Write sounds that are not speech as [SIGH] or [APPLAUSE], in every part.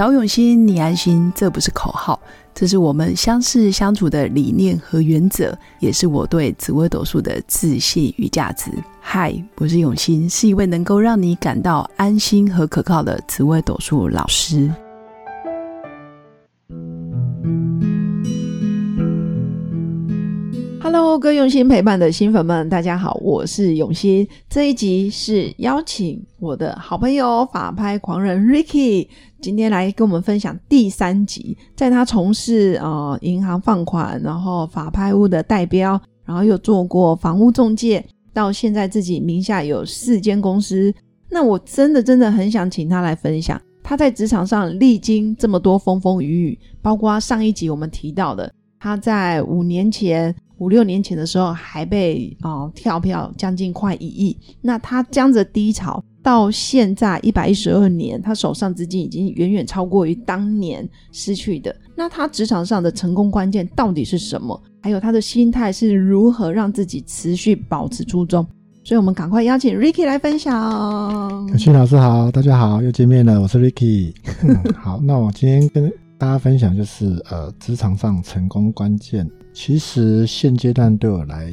找永新，你安心，这不是口号，这是我们相识相处的理念和原则，也是我对紫微斗数的自信与价值。嗨，我是永新，是一位能够让你感到安心和可靠的紫微斗数老师。Hello，各位用心陪伴的新粉们，大家好，我是永新。这一集是邀请我的好朋友法拍狂人 Ricky，今天来跟我们分享第三集。在他从事呃银行放款，然后法拍屋的代标，然后又做过房屋中介，到现在自己名下有四间公司。那我真的真的很想请他来分享他在职场上历经这么多风风雨雨，包括上一集我们提到的，他在五年前。五六年前的时候，还被哦跳票将近快一亿。那他这样子低潮到现在一百一十二年，他手上资金已经远远超过于当年失去的。那他职场上的成功关键到底是什么？还有他的心态是如何让自己持续保持初衷？所以我们赶快邀请 Ricky 来分享。许老师好，大家好，又见面了，我是 Ricky。[LAUGHS] 好，那我今天跟大家分享就是呃，职场上成功关键。其实现阶段对我来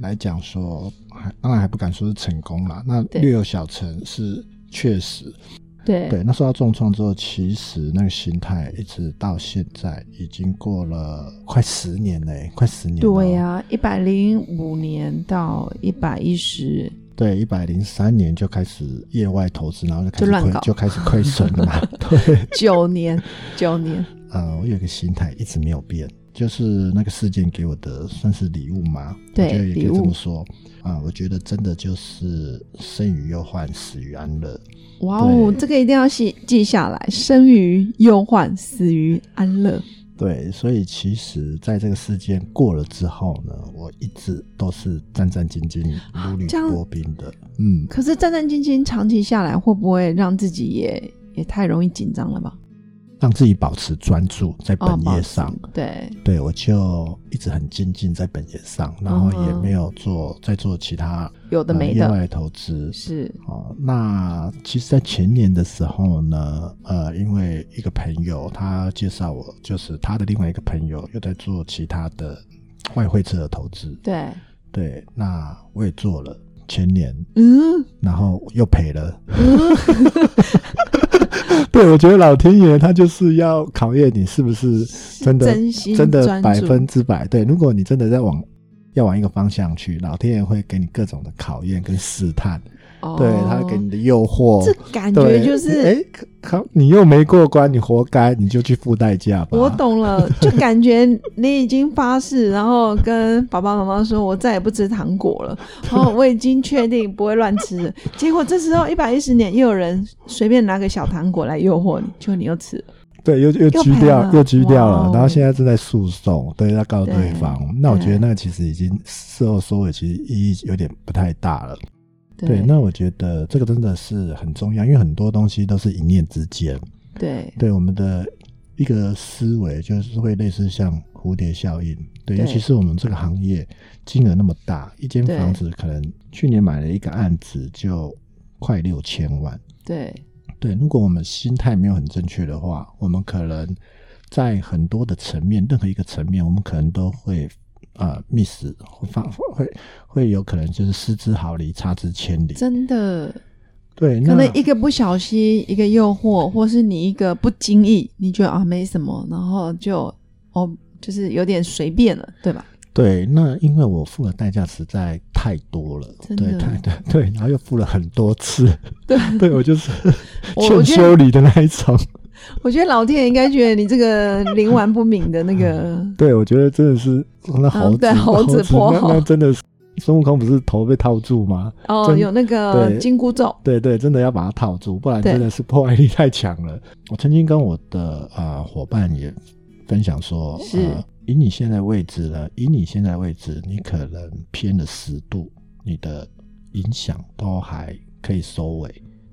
来讲说，还当然还不敢说是成功啦，那略有小成是确实。对对，那受到重创之后，其实那个心态一直到现在已经过了快十年嘞，快十年。对呀，一百零五年到一百一十。对，一百零三年就开始业外投资，然后就开始亏，就开始亏损了嘛。[LAUGHS] 对，九年，九年。呃，我有个心态一直没有变。就是那个事件给我的算是礼物吗？对，我觉得也可以这么说啊。我觉得真的就是生于忧患，死于安乐。哇哦，这个一定要记记下来，生于忧患，死于安乐。对，所以其实在这个事件过了之后呢，我一直都是战战兢兢、如履薄冰的。嗯，可是战战兢兢长期下来，会不会让自己也也太容易紧张了吧？让自己保持专注在本业上，对。对，我就一直很精进在本业上，然后也没有做再做其他有的没的。业外投资。是。哦。那其实，在前年的时候呢，呃，因为一个朋友他介绍我，就是他的另外一个朋友又在做其他的外汇车的投资，对。对，那我也做了前年，嗯，然后又赔了。[LAUGHS] [LAUGHS] 对，我觉得老天爷他就是要考验你是不是真的真的百分之百。对，如果你真的在往要往一个方向去，老天爷会给你各种的考验跟试探。对他给你的诱惑，这感觉就是哎，可你又没过关，你活该，你就去付代价吧。我懂了，[LAUGHS] 就感觉你已经发誓，然后跟爸爸妈妈说，我再也不吃糖果了。然后，我已经确定不会乱吃。[LAUGHS] 结果这时候一百一十年，又有人随便拿个小糖果来诱惑你，就你又吃了。对，又又拘掉，又拘掉了。然后现在正在诉讼，对，要告对方。那我觉得那个其实已经事后收尾，其实意义有点不太大了。对，那我觉得这个真的是很重要，因为很多东西都是一念之间。对，对，我们的一个思维就是会类似像蝴蝶效应。对，尤其是我们这个行业金额那么大，一间房子可能去年买了一个案子就快六千万。对，对，如果我们心态没有很正确的话，我们可能在很多的层面，任何一个层面，我们可能都会。呃，miss 会放会会有可能就是失之毫厘，差之千里。真的，对，可能一个不小心，一个诱惑，或是你一个不经意，你觉得啊没什么，然后就哦，就是有点随便了，对吧？对，那因为我付的代价实在太多了，对对对对，然后又付了很多次，对 [LAUGHS] 对，我就是欠修理的那一种。我觉得老天应该觉得你这个灵顽不敏的那个，[LAUGHS] 对我觉得真的是那猴子猴子泼那真的是孙悟空不是头被套住吗？哦，有那个金箍咒，对对，真的要把它套住，不然真的是破坏力太强了。我曾经跟我的呃伙伴也分享说，是以你现在位置呢，以你现在位置，你可能偏了十度，你的影响都还可以收尾。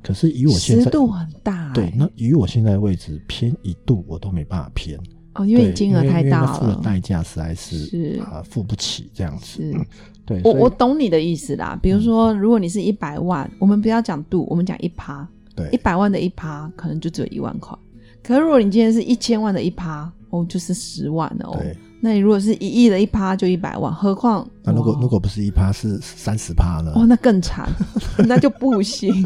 可是以我现在十度很大，对，那以我现在的位置偏一度我都没办法偏哦，因为金额太大了，付的代价实在是啊付不起这样子。对，我我懂你的意思啦。比如说，如果你是一百万，我们不要讲度，我们讲一趴，对，一百万的一趴可能就只有一万块。可是如果你今天是一千万的一趴，哦，就是十万哦。对，那你如果是一亿的一趴，就一百万，何况那如果如果不是一趴是三十趴呢？哦，那更惨，[LAUGHS] 那就不行。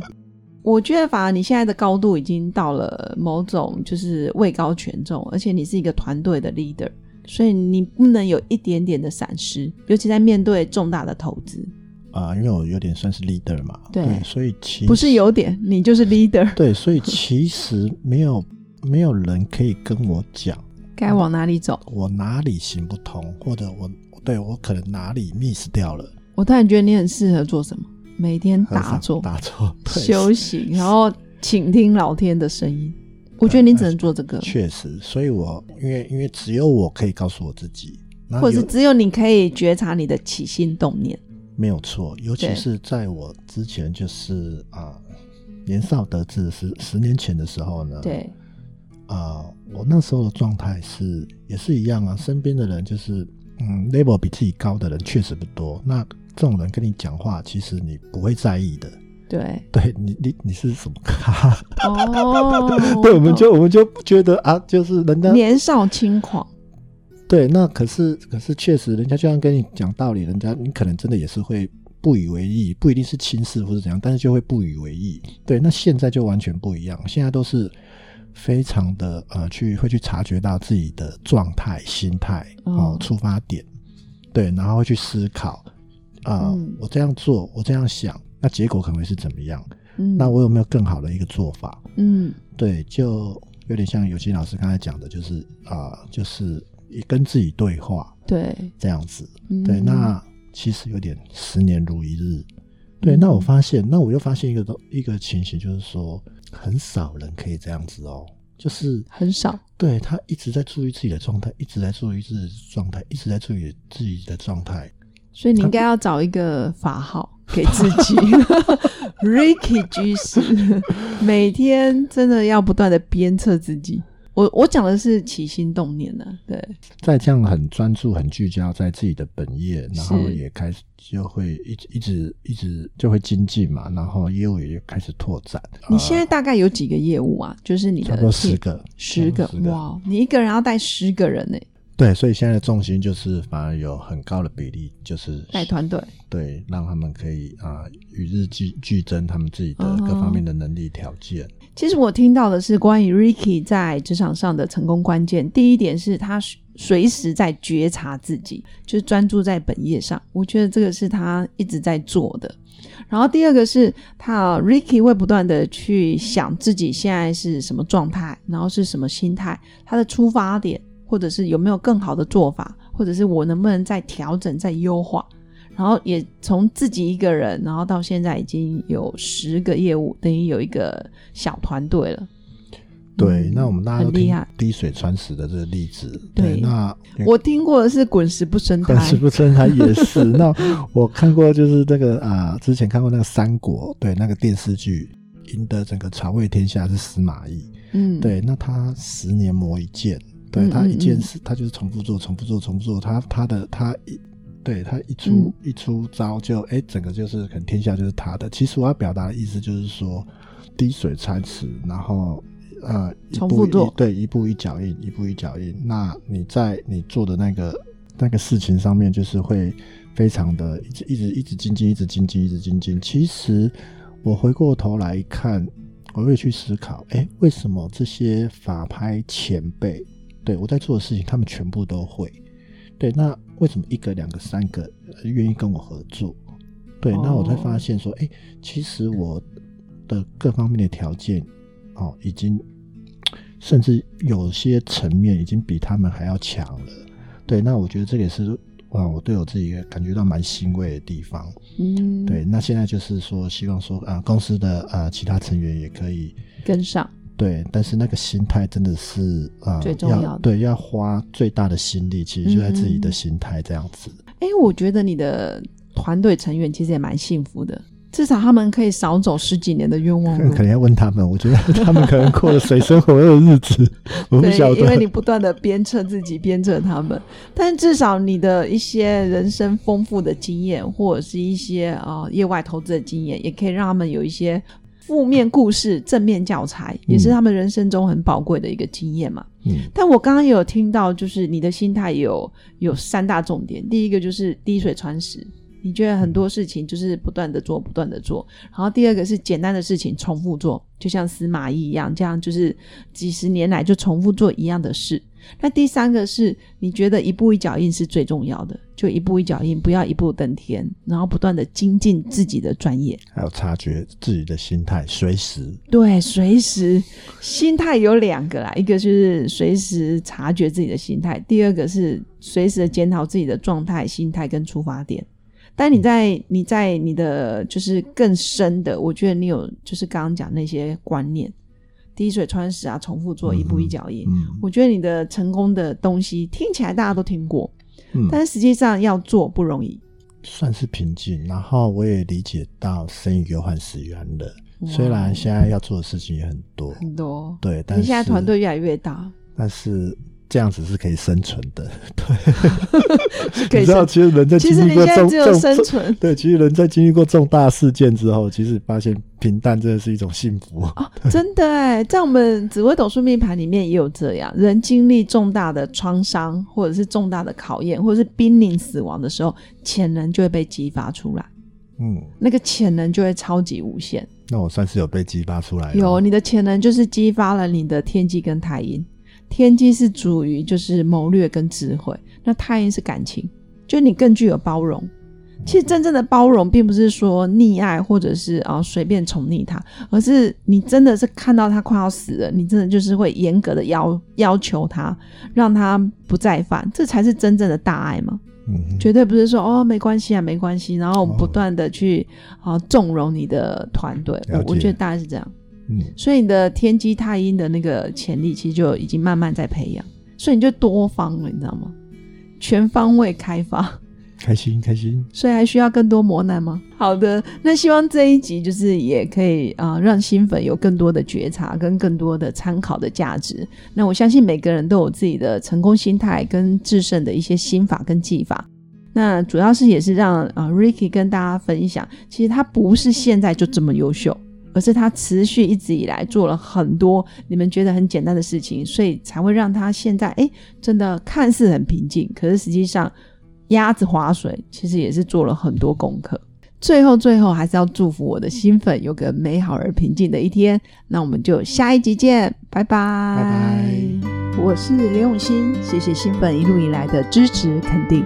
我觉得反而你现在的高度已经到了某种就是位高权重，而且你是一个团队的 leader，所以你不能有一点点的闪失，尤其在面对重大的投资，啊、因为我有点算是 leader 嘛，对。所以其不是有点，你就是 leader，[LAUGHS] 对，所以其实没有没有人可以跟我讲该往哪里走。我哪里行不通，或者我对我可能哪里 miss 掉了，我突然觉得你很适合做什么？每天打坐、打坐，[LAUGHS] 对修行，然后倾听老天的声音。我觉得你只能做这个，确实，所以我因为因为只有我可以告诉我自己，或者是只有你可以觉察你的起心动念。没有错，尤其是在我之前就是啊、年少得志十十年前的时候呢，对，啊、我那时候的状态是也是一样啊，身边的人就是嗯，level 比自己高的人确实不多。那这种人跟你讲话，其实你不会在意的。对，对你，你你是什么咖？哦，[LAUGHS] 对，我们就我们就觉得啊，就是人家年少轻狂，对，那可是可是确实，人家就算跟你讲道理，人家你可能真的也是会不以为意，不一定是轻视或者怎样，但是就会不以为意。对，那现在就完全不一样，现在都是非常的呃，去会去察觉到自己的状态、心态哦哦，出发点，对，然后会去思考啊、嗯我这样做，我这样想，那结果可能会是怎么样？嗯，那我有没有更好的一个做法？嗯对，就有点像有金老师刚才讲的，就是啊、就是也跟自己对话对，这样子。嗯对，那其实有点十年如一日。对，嗯那我发现，那我又发现一个东一个情形，就是说，很少人可以这样子哦，就是很少，对他一直在注意自己的状态，一直在注意自己的状态，一直在注意自己的状态。所以你应该要找一个法号给自己，[LAUGHS] Ricky 居士，每天真的要不断的鞭策自己。我我讲的是起心动念呢、对，在这样很专注、很聚焦在自己的本业，然后也开始就会一直一直一直就会精进嘛，然后业务也开始拓展。你现在大概有几个业务啊？就是你的差不多十个，十个哇！你一个人要带十个人呢、对，所以现在的重心就是反而有很高的比例，就是带团队。对，让他们可以啊、与日俱俱增他们自己的哦各方面的能力条件。其实我听到的是关于 Ricky 在职场上的成功关键。第一点是他随时在觉察自己，就是专注在本业上。我觉得这个是他一直在做的。然后第二个是他 Ricky 会不断的去想自己现在是什么状态，然后是什么心态，他的出发点，或者是有没有更好的做法，或者是我能不能再调整、再优化。然后也从自己一个人，然后到现在已经有十个业务，等于有一个小团队了。对，嗯那我们大家都听滴水穿石的这个例子。对那我听过的是滚石不生但胎是，不生他也是。那我看过，就是那个啊、之前看过那个三国，对那个电视剧赢得整个曹魏天下是司马懿。嗯，对，那他十年磨一剑，对他一件嗯事，他就是重复做，重复做，重复做。他他的他一，对他一出、嗯一出招就哎，整个就是可能天下就是他的。其实我要表达的意思就是说，滴水穿石，然后呃，一步一重复做对，一步一脚印，一步一脚印。那你在你做的那个那个事情上面，就是会非常的一直一直一直精进，一直精进，一直精进。其实我回过头来看，我会去思考，哎，为什么这些法拍前辈对我在做的事情，他们全部都会？对，那为什么一个、两个、三个呃愿意跟我合作？对，那我才发现说，哎、其实我的各方面的条件，哦，已经甚至有些层面已经比他们还要强了。对，那我觉得这也是啊，我对我自己也感觉到蛮欣慰的地方。嗯，对，那现在就是说，希望说啊、公司的啊、其他成员也可以跟上，对，但是那个心态真的是啊、最重要的对，要花最大的心力，其实就在自己的嗯心态这样子。哎，我觉得你的团队成员其实也蛮幸福的，至少他们可以少走十几年的冤枉路 [LAUGHS] 可。能要问他们，我觉得 [LAUGHS] 他们可能过了水深火热的日子，[LAUGHS] 我不对晓，得。因为你不断的鞭策自己，鞭策他们，但至少你的一些人生丰富的经验，或者是一些呃业外投资的经验，也可以让他们有一些负面故事正面教材，也是他们人生中很宝贵的一个经验嘛。嗯但我刚刚也有听到，就是你的心态有有三大重点，第一个就是滴水穿石。你觉得很多事情就是不断的做，不断的做，然后第二个是简单的事情重复做，就像司马懿一样，这样就是几十年来就重复做一样的事。那第三个是你觉得一步一脚印是最重要的，就一步一脚印，不要一步登天，然后不断的精进自己的专业。还有察觉自己的心态，随时对，随时心态有两个啦，一个就是随时察觉自己的心态，第二个是随时的检讨自己的状态、心态跟出发点。但你在你在你的就是更深的，我觉得你有就是刚刚讲那些观念，滴水穿石啊，重复做，一步一脚印。嗯我觉得你的成功的东西听起来大家都听过，嗯，但是实际上要做不容易。算是平静。然后我也理解到生于忧患死于安乐，虽然现在要做的事情也很多，很多，对，但是你现在团队越来越大，但是这样子是可以生存的。[LAUGHS] 可以你知道，其实人在经历过只有生存 [LAUGHS] 对，其实人在经历过重大事件之后，其实发现平淡真的是一种幸福。哦，真的哎，在我们紫微斗数命盘里面也有这样，人经历重大的创伤，或者是重大的考验，或者是濒临死亡的时候，潜能就会被激发出来，嗯，那个潜能就会超级无限。那我算是有被激发出来。有你的潜能，就是激发了你的天机跟太阴。天机是主于就是谋略跟智慧，那太阴是感情，就你更具有包容。其实真正的包容，并不是说溺爱或者是啊随便宠溺他，而是你真的是看到他快要死了，你真的就是会严格的要要求他，让他不再犯，这才是真正的大爱嘛。嗯，绝对不是说哦没关系啊没关系，然后不断的去啊纵容你的团队，我我觉得大概是这样。嗯所以你的天机太阴的那个潜力，其实就已经慢慢在培养，所以你就多方了，你知道吗？全方位开发，开心开心。所以还需要更多磨难吗？好的，那希望这一集就是也可以啊、呃让新粉有更多的觉察跟更多的参考的价值。那我相信每个人都有自己的成功心态跟制胜的一些心法跟技法。那主要是也是让啊、呃 Ricky 跟大家分享，其实他不是现在就这么优秀，而是他持续一直以来做了很多你们觉得很简单的事情，所以才会让他现在哎真的看似很平静，可是实际上鸭子划水其实也是做了很多功课。最后，最后还是要祝福我的新粉有个美好而平静的一天。那我们就下一集见，拜拜，拜拜。我是刘永新，谢谢新粉一路以来的支持肯定。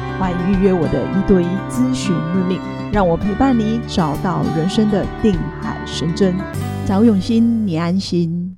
欢迎预约我的一对一咨询论命，让我陪伴你找到人生的定海神针。找永新，你安心。